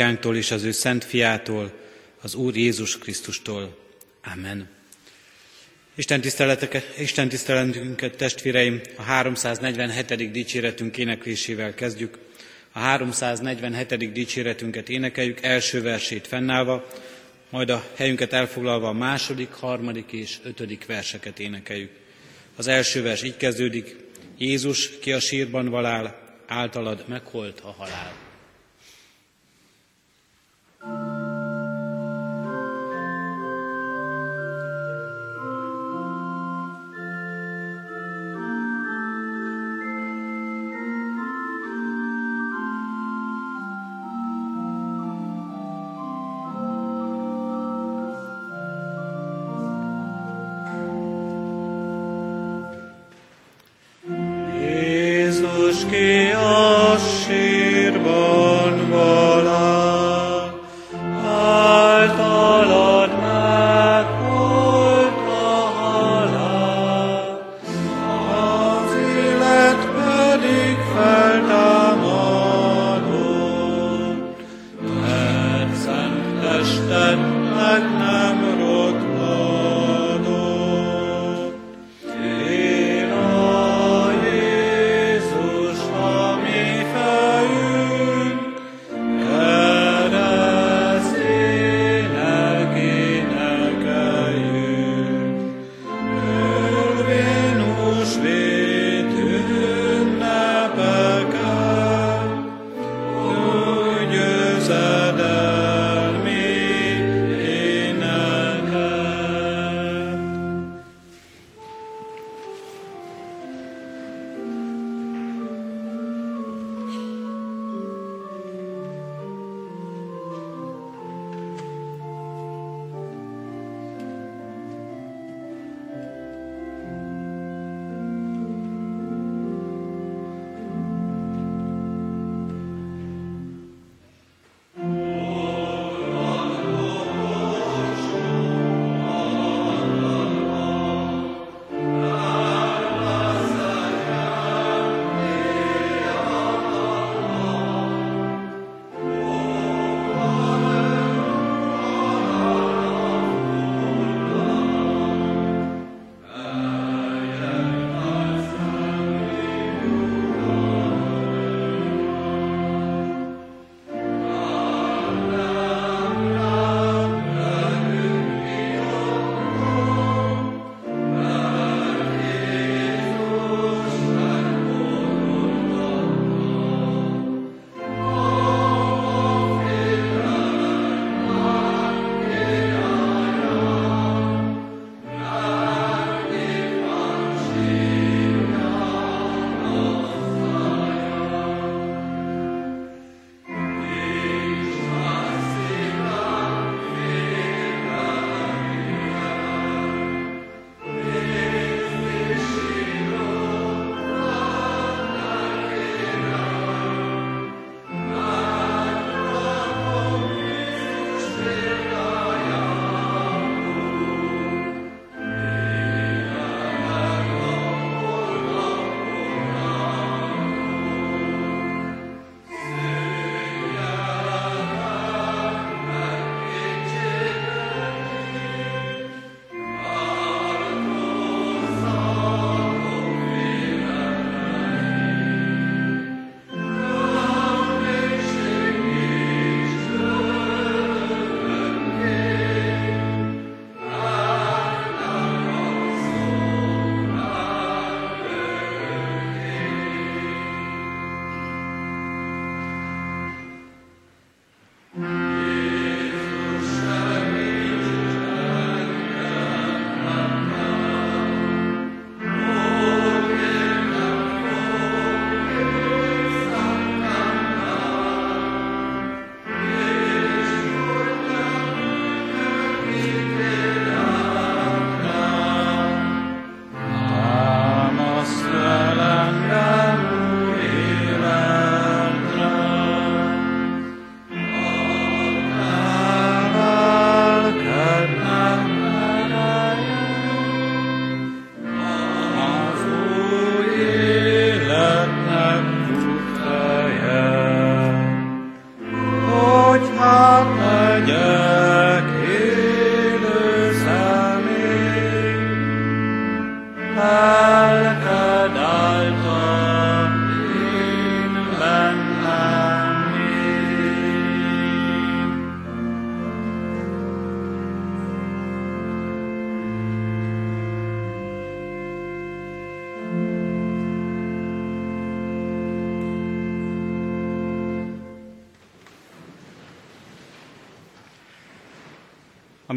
Atyánktól és az ő szent fiától, az Úr Jézus Krisztustól. Amen. Isten, Isten tiszteletünket, testvéreim, a 347. dicséretünk éneklésével kezdjük. A 347. dicséretünket énekeljük, első versét fennállva, majd a helyünket elfoglalva a második, harmadik és ötödik verseket énekeljük. Az első vers így kezdődik, Jézus, ki a sírban valál, általad megholt a halál. Ki a sírban A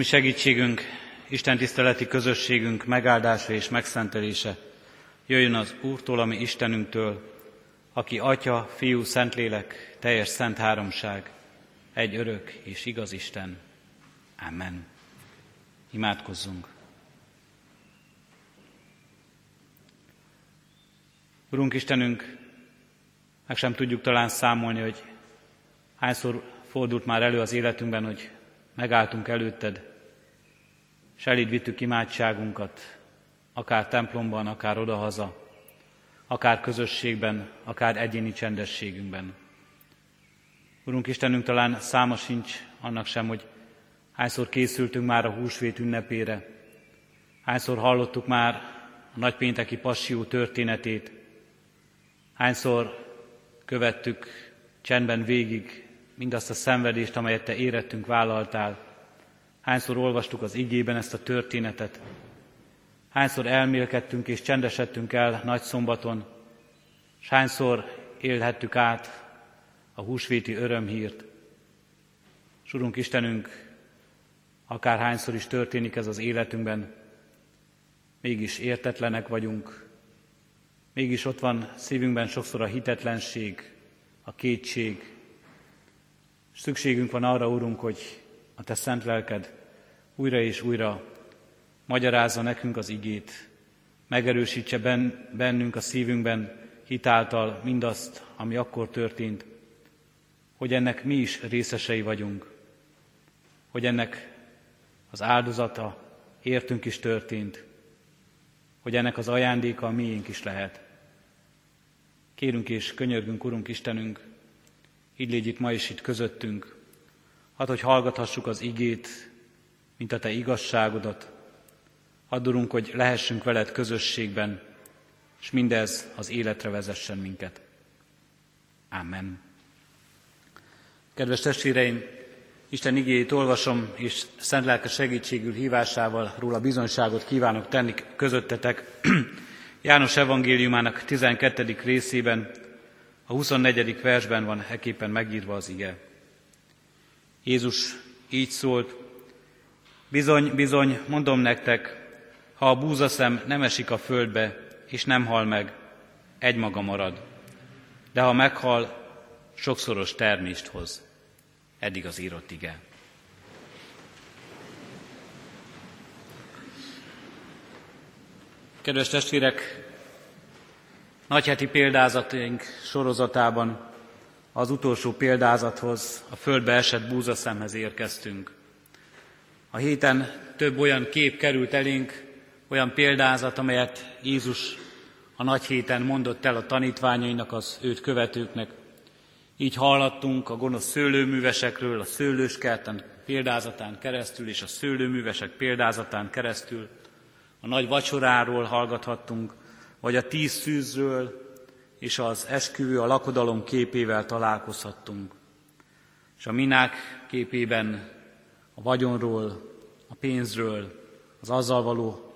mi segítségünk, Isten tiszteleti közösségünk megáldása és megszentelése jöjjön az Úrtól, ami Istenünktől, aki Atya, Fiú, Szentlélek, teljes szent háromság, egy örök és igaz Isten. Amen. Imádkozzunk. Urunk Istenünk, meg sem tudjuk talán számolni, hogy hányszor fordult már elő az életünkben, hogy megálltunk előtted, és eléd imádságunkat, akár templomban, akár odahaza, akár közösségben, akár egyéni csendességünkben. Urunk Istenünk, talán száma sincs annak sem, hogy hányszor készültünk már a húsvét ünnepére, hányszor hallottuk már a nagypénteki passió történetét, hányszor követtük csendben végig mindazt a szenvedést, amelyet Te érettünk vállaltál. Hányszor olvastuk az igében ezt a történetet. Hányszor elmélkedtünk és csendesedtünk el nagy szombaton, és hányszor élhettük át a húsvéti örömhírt. S Urunk Istenünk, akár hányszor is történik ez az életünkben, mégis értetlenek vagyunk, mégis ott van szívünkben sokszor a hitetlenség, a kétség, Szükségünk van arra, Urunk, hogy a Te szent lelked újra és újra magyarázza nekünk az igét, megerősítse bennünk a szívünkben hitáltal mindazt, ami akkor történt, hogy ennek mi is részesei vagyunk, hogy ennek az áldozata értünk is történt, hogy ennek az ajándéka a miénk is lehet. Kérünk és könyörgünk, Urunk Istenünk, így légy itt ma is itt közöttünk. Hadd, hogy hallgathassuk az igét, mint a Te igazságodat. Addurunk, hogy lehessünk veled közösségben, és mindez az életre vezessen minket. Amen. Kedves testvéreim, Isten igéjét olvasom, és szent lelke segítségül hívásával róla bizonyságot kívánok tenni közöttetek. János evangéliumának 12. részében, a 24. versben van eképpen megírva az ige. Jézus így szólt, bizony, bizony, mondom nektek, ha a búzaszem nem esik a földbe, és nem hal meg, egymaga marad. De ha meghal, sokszoros termést hoz. Eddig az írott ige. Kedves testvérek, Nagyheti példázatunk sorozatában az utolsó példázathoz, a földbe esett búzaszemhez érkeztünk. A héten több olyan kép került elénk, olyan példázat, amelyet Jézus a nagy héten mondott el a tanítványainak, az őt követőknek. Így hallottunk a gonosz szőlőművesekről, a szőlőskerten példázatán keresztül és a szőlőművesek példázatán keresztül. A nagy vacsoráról hallgathattunk, vagy a tíz szűzről és az esküvő, a lakodalom képével találkozhattunk. És a minák képében a vagyonról, a pénzről, az azzal való,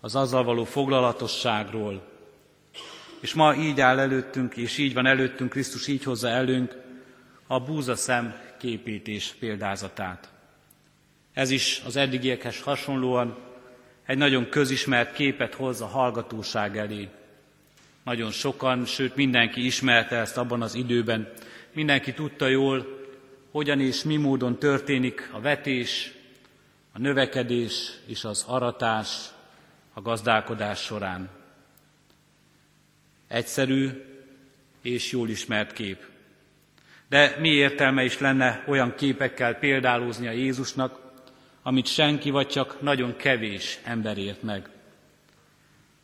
az azzal való foglalatosságról. És ma így áll előttünk, és így van előttünk, Krisztus így hozza előnk a búzaszem képét és példázatát. Ez is az eddigiekhez hasonlóan egy nagyon közismert képet hoz a hallgatóság elé. Nagyon sokan, sőt mindenki ismerte ezt abban az időben. Mindenki tudta jól, hogyan és mi módon történik a vetés, a növekedés és az aratás a gazdálkodás során. Egyszerű és jól ismert kép. De mi értelme is lenne olyan képekkel példálózni a Jézusnak, amit senki vagy csak nagyon kevés ember ért meg.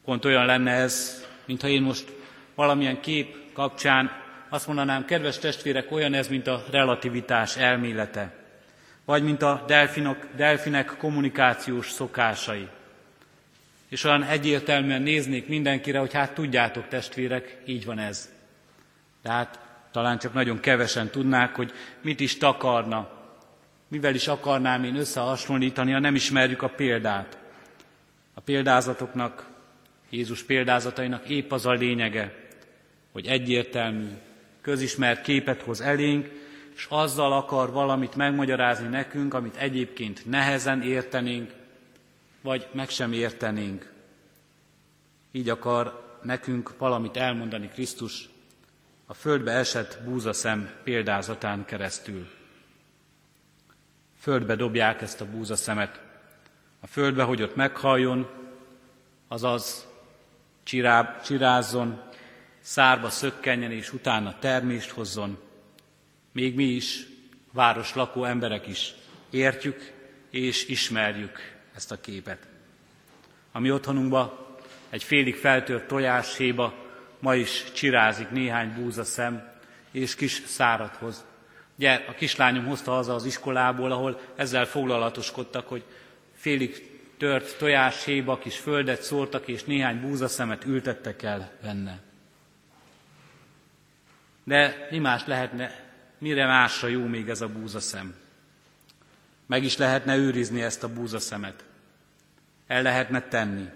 Pont olyan lenne ez, mintha én most valamilyen kép kapcsán azt mondanám, kedves testvérek, olyan ez, mint a relativitás elmélete, vagy mint a delfinok, delfinek kommunikációs szokásai. És olyan egyértelműen néznék mindenkire, hogy hát tudjátok testvérek, így van ez. Tehát talán csak nagyon kevesen tudnák, hogy mit is takarna, mivel is akarnám én összehasonlítani, ha nem ismerjük a példát. A példázatoknak, Jézus példázatainak épp az a lényege, hogy egyértelmű, közismert képet hoz elénk, és azzal akar valamit megmagyarázni nekünk, amit egyébként nehezen értenénk, vagy meg sem értenénk. Így akar nekünk valamit elmondani Krisztus a földbe esett búzaszem példázatán keresztül. Földbe dobják ezt a búzaszemet. A földbe, hogy ott meghalljon, azaz csiráb, csirázzon, szárba szökkenjen és utána termést hozzon. Még mi is, város lakó emberek is értjük és ismerjük ezt a képet. A mi otthonunkba egy félig feltört tojáshéba ma is csirázik néhány búza szem, és kis szárat hoz. Ugye a kislányom hozta haza az iskolából, ahol ezzel foglalatoskodtak, hogy félig tört tojáshéba kis földet szórtak, és néhány búzaszemet ültettek el benne. De mi más lehetne, mire másra jó még ez a búzaszem? Meg is lehetne őrizni ezt a búzaszemet. El lehetne tenni.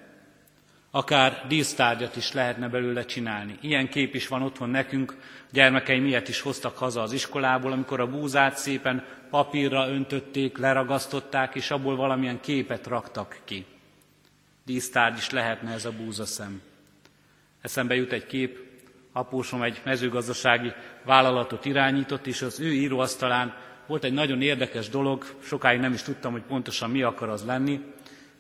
Akár dísztárgyat is lehetne belőle csinálni. Ilyen kép is van otthon nekünk, gyermekeim ilyet is hoztak haza az iskolából, amikor a búzát szépen papírra öntötték, leragasztották, és abból valamilyen képet raktak ki. Dísztárgy is lehetne ez a búzaszem. Eszembe jut egy kép, apósom egy mezőgazdasági vállalatot irányított, és az ő íróasztalán volt egy nagyon érdekes dolog, sokáig nem is tudtam, hogy pontosan mi akar az lenni.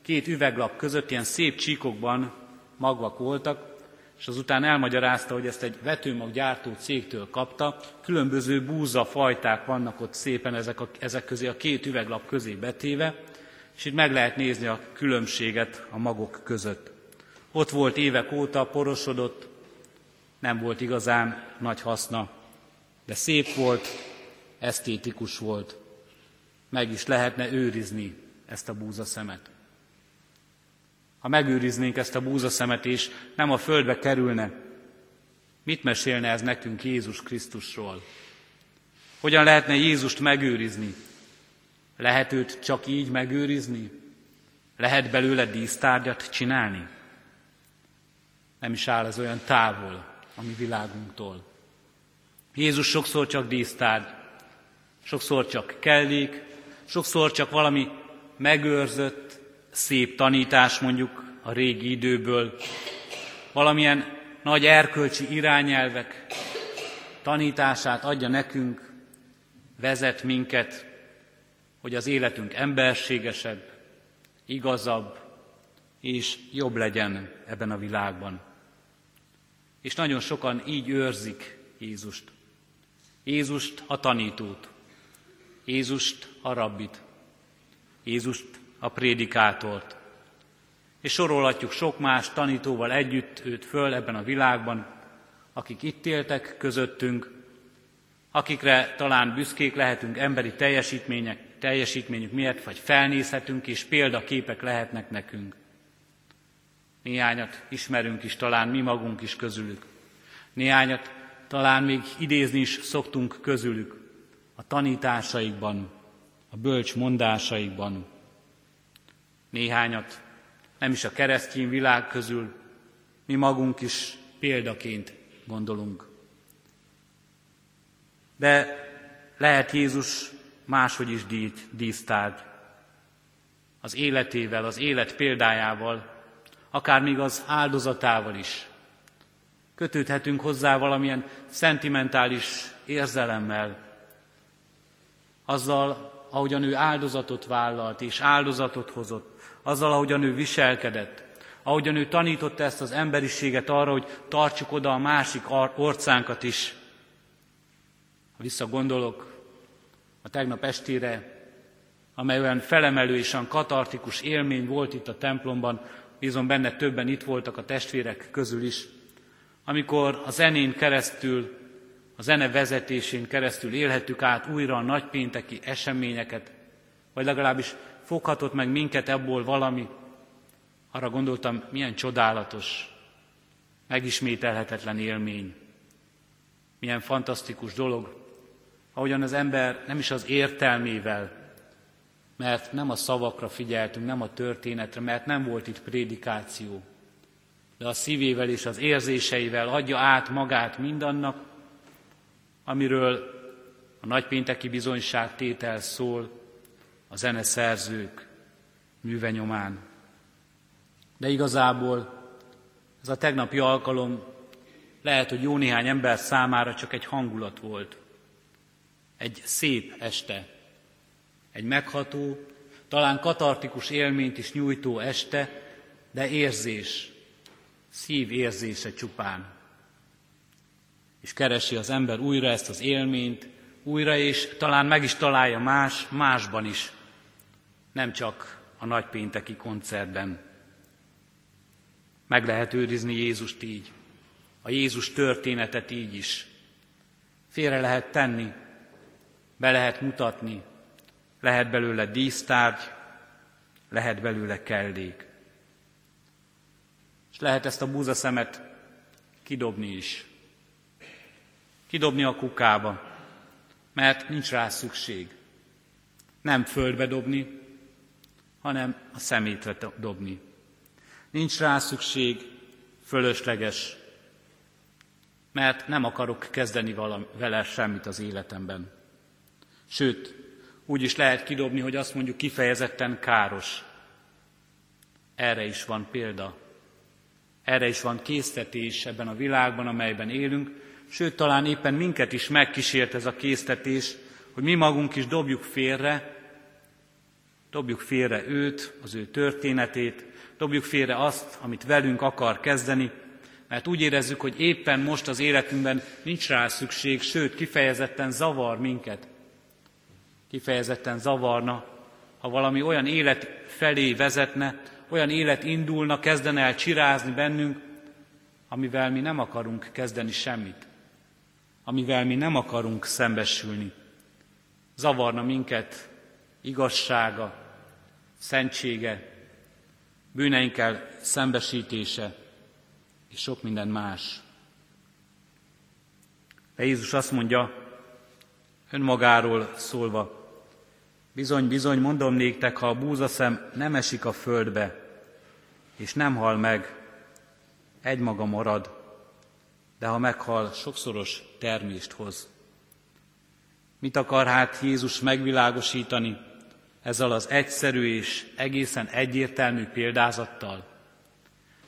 Két üveglap között ilyen szép csíkokban magvak voltak, és azután elmagyarázta, hogy ezt egy vetőmaggyártó cégtől kapta. Különböző búza fajták vannak ott szépen ezek, a, ezek közé, a két üveglap közé betéve, és itt meg lehet nézni a különbséget a magok között. Ott volt évek óta, porosodott, nem volt igazán nagy haszna, de szép volt, esztétikus volt. Meg is lehetne őrizni ezt a búzaszemet. Ha megőriznénk ezt a búzaszemet, és nem a földbe kerülne, mit mesélne ez nekünk Jézus Krisztusról? Hogyan lehetne Jézust megőrizni? Lehet őt csak így megőrizni? Lehet belőle dísztárgyat csinálni? Nem is áll ez olyan távol a mi világunktól. Jézus sokszor csak dísztárgy, sokszor csak kellék, sokszor csak valami megőrzött, szép tanítás mondjuk a régi időből, valamilyen nagy erkölcsi irányelvek tanítását adja nekünk, vezet minket, hogy az életünk emberségesebb, igazabb és jobb legyen ebben a világban. És nagyon sokan így őrzik Jézust. Jézust a tanítót, Jézust a rabbit, Jézust a prédikátort. És sorolhatjuk sok más tanítóval együtt őt föl ebben a világban, akik itt éltek közöttünk, akikre talán büszkék lehetünk emberi teljesítmények, teljesítményük miatt, vagy felnézhetünk, és példaképek lehetnek nekünk. Néhányat ismerünk is talán mi magunk is közülük. Néhányat talán még idézni is szoktunk közülük a tanításaikban, a bölcs mondásaikban. Néhányat nem is a keresztény világ közül, mi magunk is példaként gondolunk. De lehet Jézus máshogy is dísztárgy. Az életével, az élet példájával, akár még az áldozatával is. Kötődhetünk hozzá valamilyen szentimentális érzelemmel, azzal, ahogyan ő áldozatot vállalt és áldozatot hozott, azzal, ahogyan ő viselkedett, ahogyan ő tanította ezt az emberiséget arra, hogy tartsuk oda a másik orcánkat is. Ha visszagondolok a tegnap estére, amely olyan felemelő és olyan katartikus élmény volt itt a templomban, bízom benne többen itt voltak a testvérek közül is, amikor a zenén keresztül a zene vezetésén keresztül élhettük át újra a nagypénteki eseményeket, vagy legalábbis foghatott meg minket ebből valami, arra gondoltam, milyen csodálatos, megismételhetetlen élmény, milyen fantasztikus dolog, ahogyan az ember nem is az értelmével, mert nem a szavakra figyeltünk, nem a történetre, mert nem volt itt prédikáció, de a szívével és az érzéseivel adja át magát mindannak, amiről a nagypénteki bizonyságtétel szól a zeneszerzők műve nyomán. De igazából ez a tegnapi alkalom lehet, hogy jó néhány ember számára csak egy hangulat volt. Egy szép este, egy megható, talán katartikus élményt is nyújtó este, de érzés, szív érzése csupán. És keresi az ember újra ezt az élményt, újra és talán meg is találja más, másban is, nem csak a nagypénteki koncertben. Meg lehet őrizni Jézust így, a Jézus történetet így is. Félre lehet tenni, be lehet mutatni, lehet belőle dísztárgy, lehet belőle kellék. És lehet ezt a búzaszemet kidobni is. Kidobni a kukába, mert nincs rá szükség. Nem földbe dobni, hanem a szemétre dobni. Nincs rá szükség, fölösleges, mert nem akarok kezdeni vele semmit az életemben. Sőt, úgy is lehet kidobni, hogy azt mondjuk kifejezetten káros. Erre is van példa. Erre is van késztetés ebben a világban, amelyben élünk, sőt, talán éppen minket is megkísért ez a késztetés, hogy mi magunk is dobjuk félre, dobjuk félre őt, az ő történetét, dobjuk félre azt, amit velünk akar kezdeni, mert úgy érezzük, hogy éppen most az életünkben nincs rá szükség, sőt, kifejezetten zavar minket. Kifejezetten zavarna, ha valami olyan élet felé vezetne, olyan élet indulna, kezdene el csirázni bennünk, amivel mi nem akarunk kezdeni semmit, amivel mi nem akarunk szembesülni. Zavarna minket igazsága, szentsége, bűneinkkel szembesítése, és sok minden más. De Jézus azt mondja, önmagáról szólva, bizony, bizony, mondom néktek, ha a búzaszem nem esik a földbe, és nem hal meg, egymaga marad, de ha meghal, sokszoros termést hoz. Mit akar hát Jézus megvilágosítani ezzel az egyszerű és egészen egyértelmű példázattal?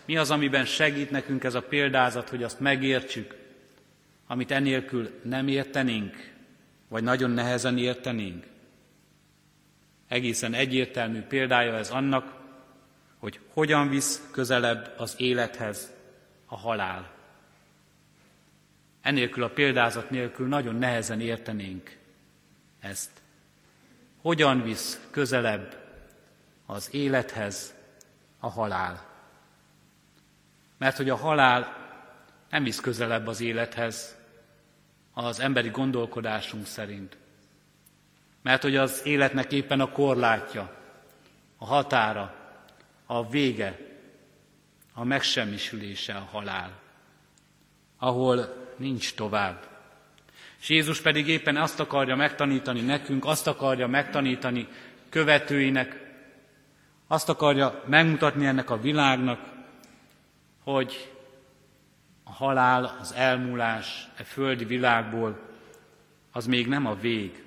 Mi az, amiben segít nekünk ez a példázat, hogy azt megértsük, amit enélkül nem értenénk, vagy nagyon nehezen értenénk? Egészen egyértelmű példája ez annak, hogy hogyan visz közelebb az élethez a halál. Enélkül a példázat nélkül nagyon nehezen értenénk ezt. Hogyan visz közelebb az élethez a halál? Mert hogy a halál nem visz közelebb az élethez az emberi gondolkodásunk szerint. Mert hogy az életnek éppen a korlátja, a határa, a vége, a megsemmisülése a halál, ahol nincs tovább. És Jézus pedig éppen azt akarja megtanítani nekünk, azt akarja megtanítani követőinek, azt akarja megmutatni ennek a világnak, hogy a halál, az elmúlás e földi világból, az még nem a vég.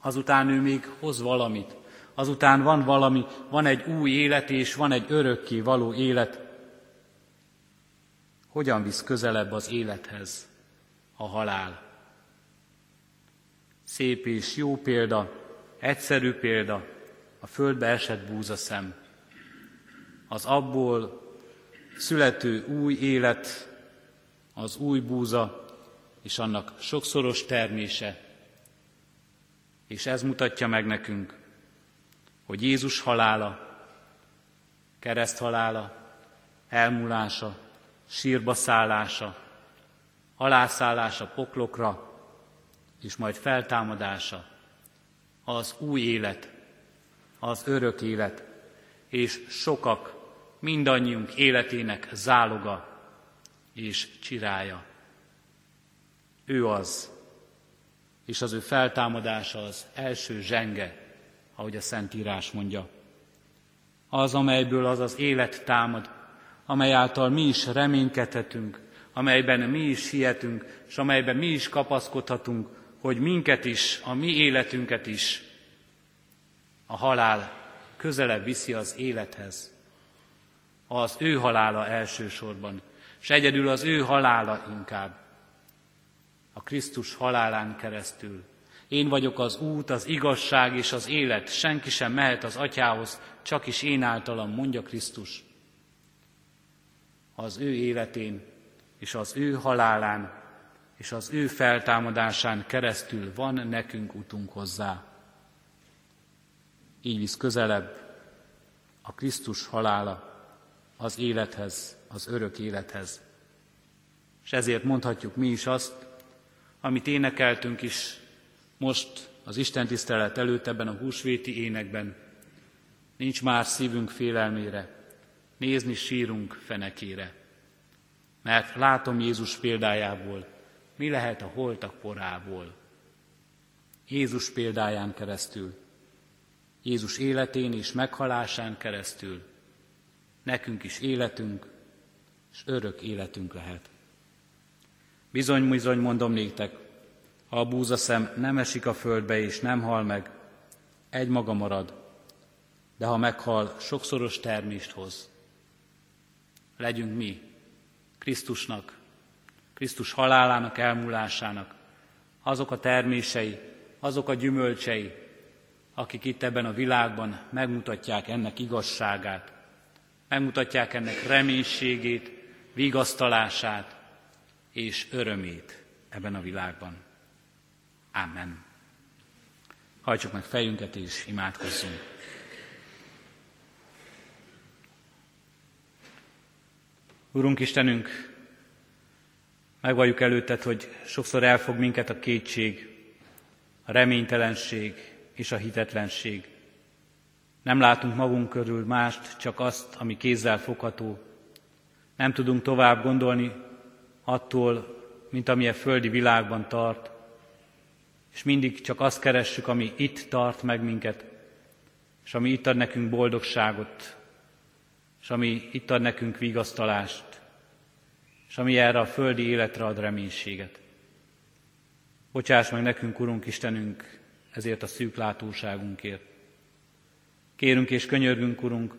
Azután ő még hoz valamit. Azután van valami, van egy új élet, és van egy örökké való élet. Hogyan visz közelebb az élethez a halál? Szép és jó példa, egyszerű példa, a földbe esett búzaszem. Az abból születő új élet, az új búza és annak sokszoros termése. És ez mutatja meg nekünk, hogy Jézus halála, kereszt halála, elmúlása, sírba szállása, alászállása poklokra, és majd feltámadása, az új élet, az örök élet, és sokak, mindannyiunk életének záloga és csirája. Ő az, és az ő feltámadása az első zsenge, ahogy a Szentírás mondja. Az, amelyből az az élet támad, amely által mi is reménykedhetünk, amelyben mi is hihetünk, és amelyben mi is kapaszkodhatunk, hogy minket is, a mi életünket is a halál közelebb viszi az élethez. Az ő halála elsősorban, és egyedül az ő halála inkább. A Krisztus halálán keresztül. Én vagyok az út, az igazság és az élet. Senki sem mehet az atyához, csak is én általam, mondja Krisztus. Az ő életén és az ő halálán és az ő feltámadásán keresztül van nekünk utunk hozzá. Így visz közelebb a Krisztus halála az élethez, az örök élethez. És ezért mondhatjuk mi is azt, amit énekeltünk is most az Isten tisztelet előtt ebben a húsvéti énekben. Nincs már szívünk félelmére, nézni sírunk fenekére. Mert látom Jézus példájából, mi lehet a holtak porából. Jézus példáján keresztül, Jézus életén és meghalásán keresztül nekünk is életünk, és örök életünk lehet. Bizony, bizony mondom néktek, ha a búzaszem nem esik a földbe és nem hal meg, egy maga marad, de ha meghal, sokszoros termést hoz. Legyünk mi, Krisztusnak, Krisztus halálának elmúlásának, azok a termései, azok a gyümölcsei, akik itt ebben a világban megmutatják ennek igazságát, megmutatják ennek reménységét, vigasztalását és örömét ebben a világban. Amen. Hajtsuk meg fejünket és imádkozzunk. Urunk Istenünk, megvalljuk előtted, hogy sokszor elfog minket a kétség, a reménytelenség és a hitetlenség. Nem látunk magunk körül mást, csak azt, ami kézzel fogható. Nem tudunk tovább gondolni attól, mint ami a földi világban tart, és mindig csak azt keressük, ami itt tart meg minket, és ami itt ad nekünk boldogságot, és ami itt ad nekünk vigasztalást, és ami erre a földi életre ad reménységet. Bocsáss meg nekünk, Urunk Istenünk, ezért a szűk látóságunkért. Kérünk és könyörgünk, Urunk,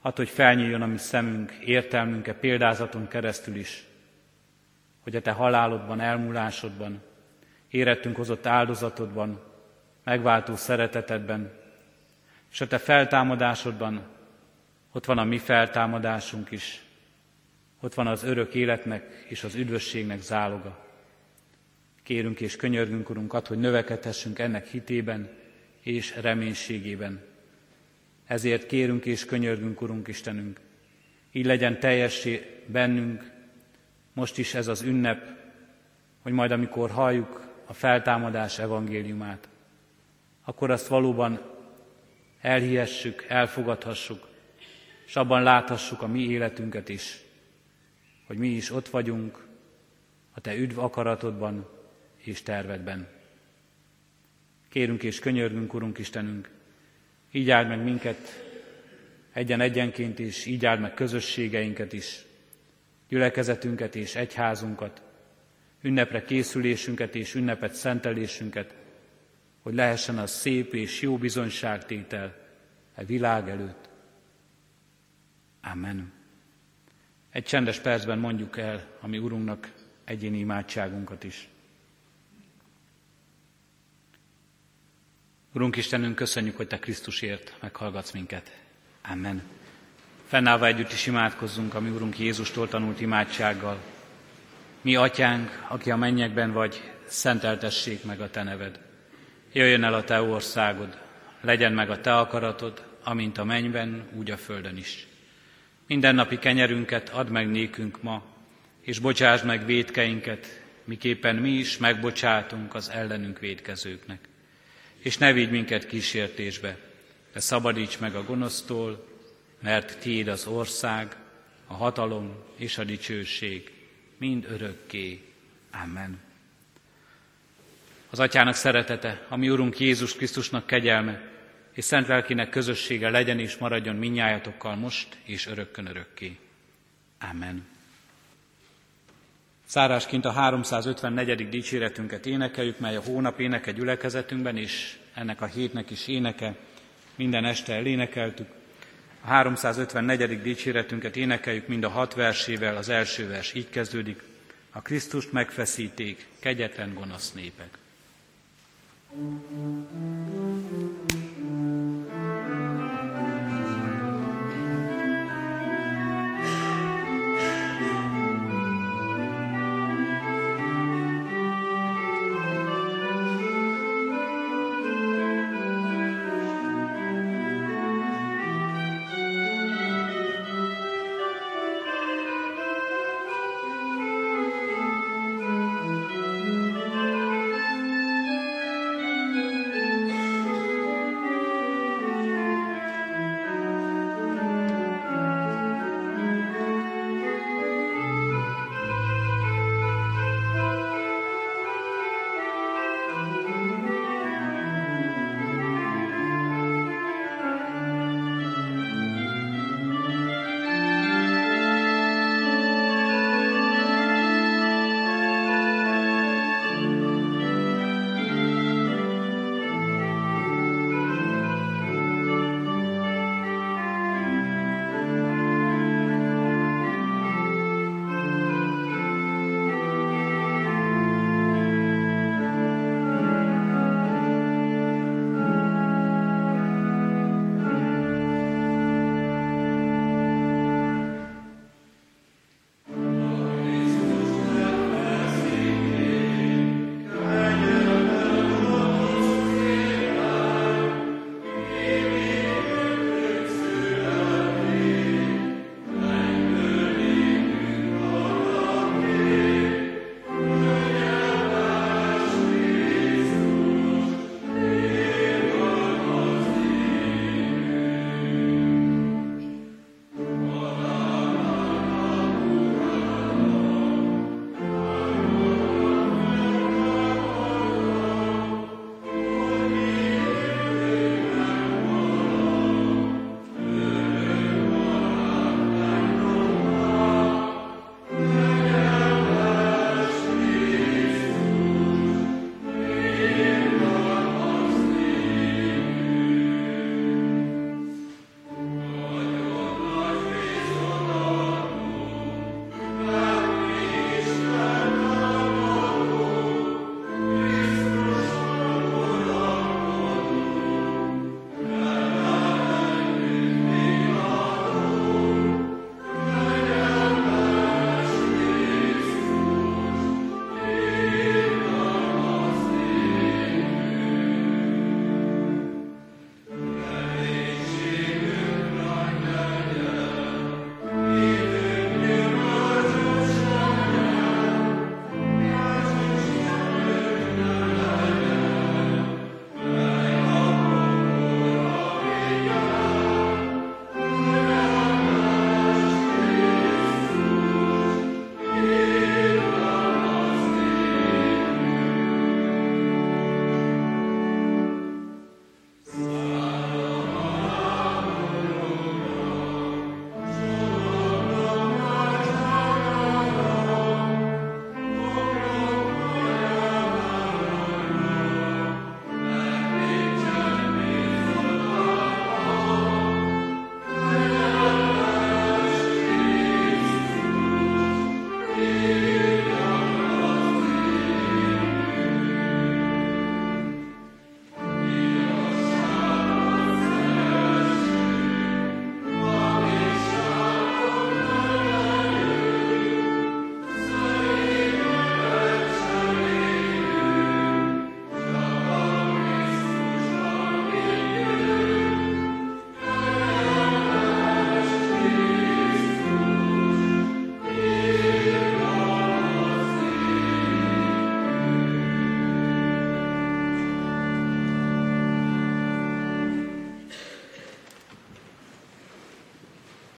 hadd, hogy felnyíljon a mi szemünk, értelmünke példázaton keresztül is, hogy a Te halálodban, elmúlásodban, érettünk hozott áldozatodban, megváltó szeretetedben, és a Te feltámadásodban ott van a mi feltámadásunk is, ott van az örök életnek és az üdvösségnek záloga. Kérünk és könyörgünk, Urunk, ad, hogy növekedhessünk ennek hitében és reménységében. Ezért kérünk és könyörgünk, Urunk Istenünk, így legyen teljessé bennünk most is ez az ünnep, hogy majd amikor halljuk a feltámadás evangéliumát, akkor azt valóban elhihessük, elfogadhassuk, és abban láthassuk a mi életünket is, hogy mi is ott vagyunk a Te üdv akaratodban és tervedben. Kérünk és könyörgünk, Urunk Istenünk, így áld meg minket egyen-egyenként is, így áld meg közösségeinket is, gyülekezetünket és egyházunkat, ünnepre készülésünket és ünnepet szentelésünket, hogy lehessen az szép és jó bizonyságtétel e világ előtt. Amen. Egy csendes percben mondjuk el a mi Urunknak egyéni imádságunkat is. Urunk Istenünk, köszönjük, hogy Te Krisztusért meghallgatsz minket. Amen. Fennállva együtt is imádkozzunk a mi Urunk Jézustól tanult imádsággal. Mi atyánk, aki a mennyekben vagy, szenteltessék meg a Te neved. Jöjjön el a Te országod, legyen meg a Te akaratod, amint a mennyben, úgy a földön is. Minden napi kenyerünket add meg nékünk ma, és bocsásd meg védkeinket, miképpen mi is megbocsátunk az ellenünk védkezőknek. És ne vigy minket kísértésbe, de szabadíts meg a gonosztól, mert tiéd az ország, a hatalom és a dicsőség mind örökké. Amen. Az Atyának szeretete, ami Urunk Jézus Krisztusnak kegyelme, és szent lelkinek közössége legyen és maradjon minnyájatokkal most és örökkön örökké. Amen. Szárásként a 354. dicséretünket énekeljük, mely a hónap éneke gyülekezetünkben, és ennek a hétnek is éneke. Minden este elénekeltük. A 354. dicséretünket énekeljük mind a hat versével, az első vers így kezdődik. A Krisztust megfeszíték, kegyetlen gonosz népek. Mm-hmm.